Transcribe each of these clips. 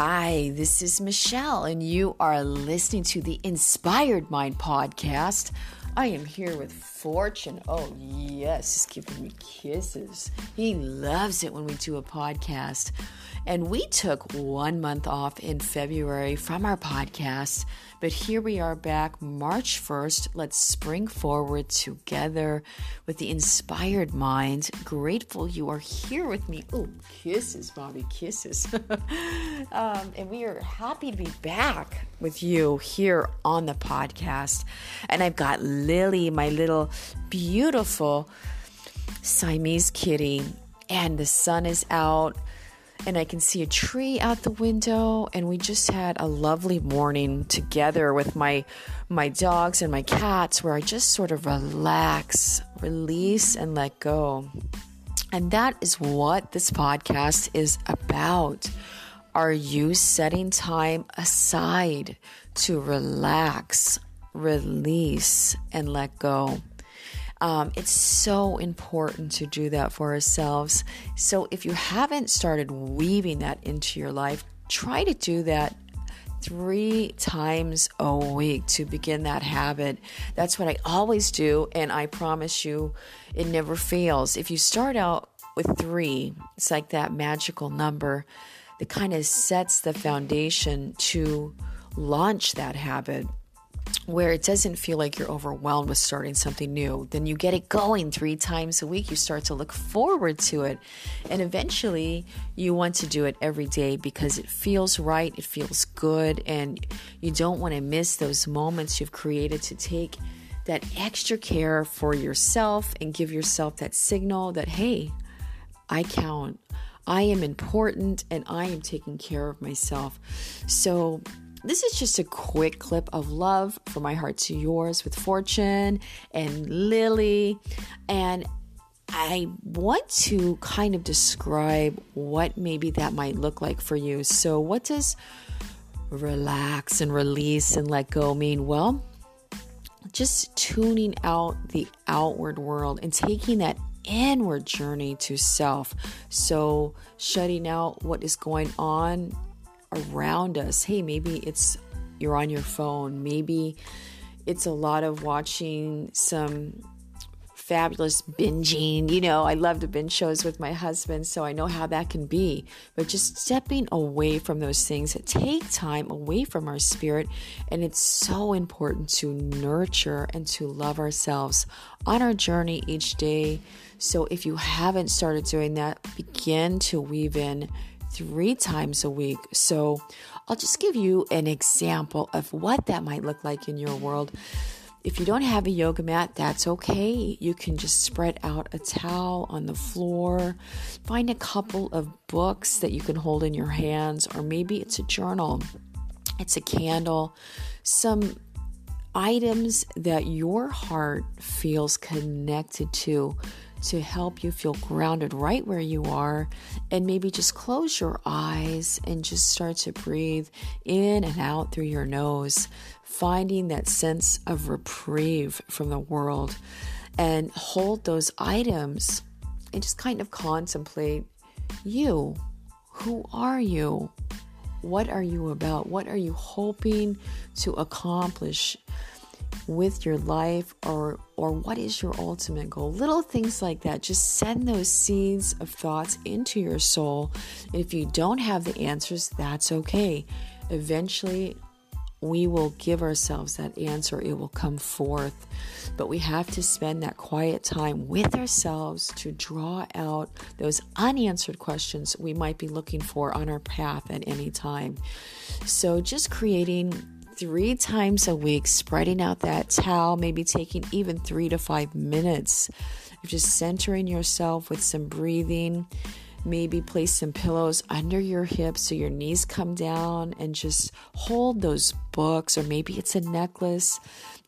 Hi, this is Michelle, and you are listening to the Inspired Mind podcast. I am here with Fortune. Oh, yes, he's giving me kisses. He loves it when we do a podcast. And we took one month off in February from our podcast, but here we are back March 1st. Let's spring forward together with the inspired mind. Grateful you are here with me. Oh, kisses, Bobby, kisses. um, and we are happy to be back with you here on the podcast. And I've got Lily, my little beautiful Siamese kitty, and the sun is out and I can see a tree out the window and we just had a lovely morning together with my my dogs and my cats where I just sort of relax, release and let go. And that is what this podcast is about. Are you setting time aside to relax, release and let go? Um, it's so important to do that for ourselves. So if you haven't started weaving that into your life, try to do that three times a week to begin that habit. That's what I always do, and I promise you it never fails. If you start out with three, it's like that magical number that kind of sets the foundation to launch that habit where it doesn't feel like you're overwhelmed with starting something new. Then you get it going three times a week. You start to look forward to it. And eventually, you want to do it every day because it feels right, it feels good, and you don't want to miss those moments you've created to take that extra care for yourself and give yourself that signal that, hey, I count. I am important and I am taking care of myself. So, this is just a quick clip of love from my heart to yours with Fortune and Lily. And I want to kind of describe what maybe that might look like for you. So, what does relax and release and let go mean? Well, just tuning out the outward world and taking that inward journey to self. So, shutting out what is going on around us. Hey, maybe it's you're on your phone. Maybe it's a lot of watching some fabulous binging. You know, I love to binge shows with my husband, so I know how that can be. But just stepping away from those things that take time away from our spirit. And it's so important to nurture and to love ourselves on our journey each day. So if you haven't started doing that, begin to weave in three times a week. So I'll just give you an example of what that might look like in your world. If you don't have a yoga mat, that's okay. You can just spread out a towel on the floor. Find a couple of books that you can hold in your hands, or maybe it's a journal, it's a candle, some items that your heart feels connected to to help you feel grounded right where you are. And maybe just close your eyes and just start to breathe in and out through your nose, finding that sense of reprieve from the world. And hold those items and just kind of contemplate you. Who are you? What are you about? What are you hoping to accomplish? With your life or or what is your ultimate goal little things like that just send those seeds of thoughts into your soul if you don't have the answers that's okay eventually we will give ourselves that answer. It will come forth. But we have to spend that quiet time with ourselves to draw out those unanswered questions we might be looking for on our path at any time. So, just creating three times a week, spreading out that towel, maybe taking even three to five minutes, just centering yourself with some breathing Maybe place some pillows under your hips so your knees come down and just hold those books, or maybe it's a necklace.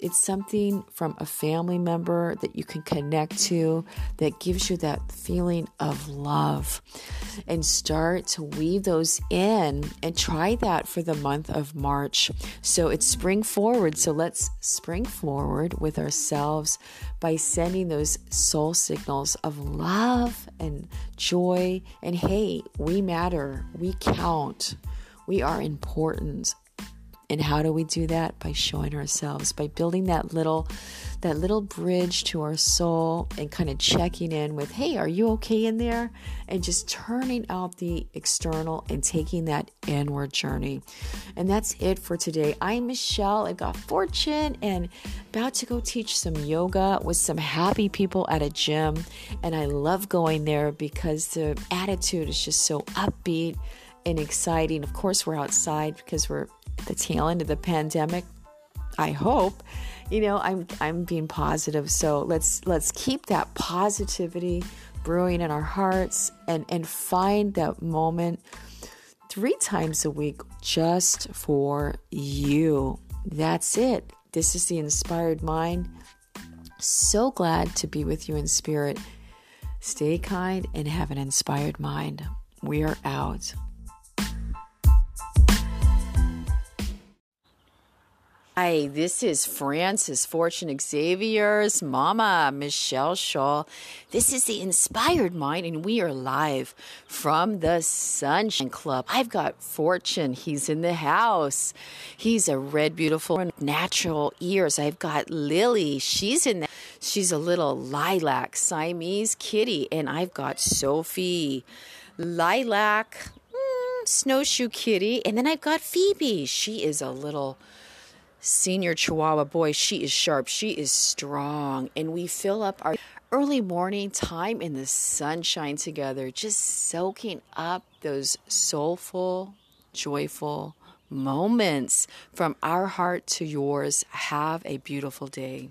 It's something from a family member that you can connect to that gives you that feeling of love. And start to weave those in and try that for the month of March. So it's spring forward. So let's spring forward with ourselves by sending those soul signals of love and joy. And hey, we matter, we count, we are important. And how do we do that? By showing ourselves, by building that little that little bridge to our soul and kind of checking in with, hey, are you okay in there? And just turning out the external and taking that inward journey. And that's it for today. I'm Michelle. I got fortune and about to go teach some yoga with some happy people at a gym. And I love going there because the attitude is just so upbeat and exciting. Of course, we're outside because we're the tail end of the pandemic. I hope you know i'm i'm being positive. So let's let's keep that positivity brewing in our hearts and and find that moment three times a week just for you. That's it. This is the inspired mind. So glad to be with you in spirit. Stay kind and have an inspired mind. We are out Hi, this is Francis Fortune Xavier's mama, Michelle Shull. This is the Inspired Mind, and we are live from the Sunshine Club. I've got Fortune. He's in the house. He's a red, beautiful, natural ears. I've got Lily. She's in the She's a little lilac Siamese kitty, and I've got Sophie. Lilac, mm, snowshoe kitty, and then I've got Phoebe. She is a little senior Chihuahua boy, she is sharp, she is strong, and we fill up our early morning time in the sunshine together, just soaking up those soulful, joyful moments from our heart to yours. Have a beautiful day.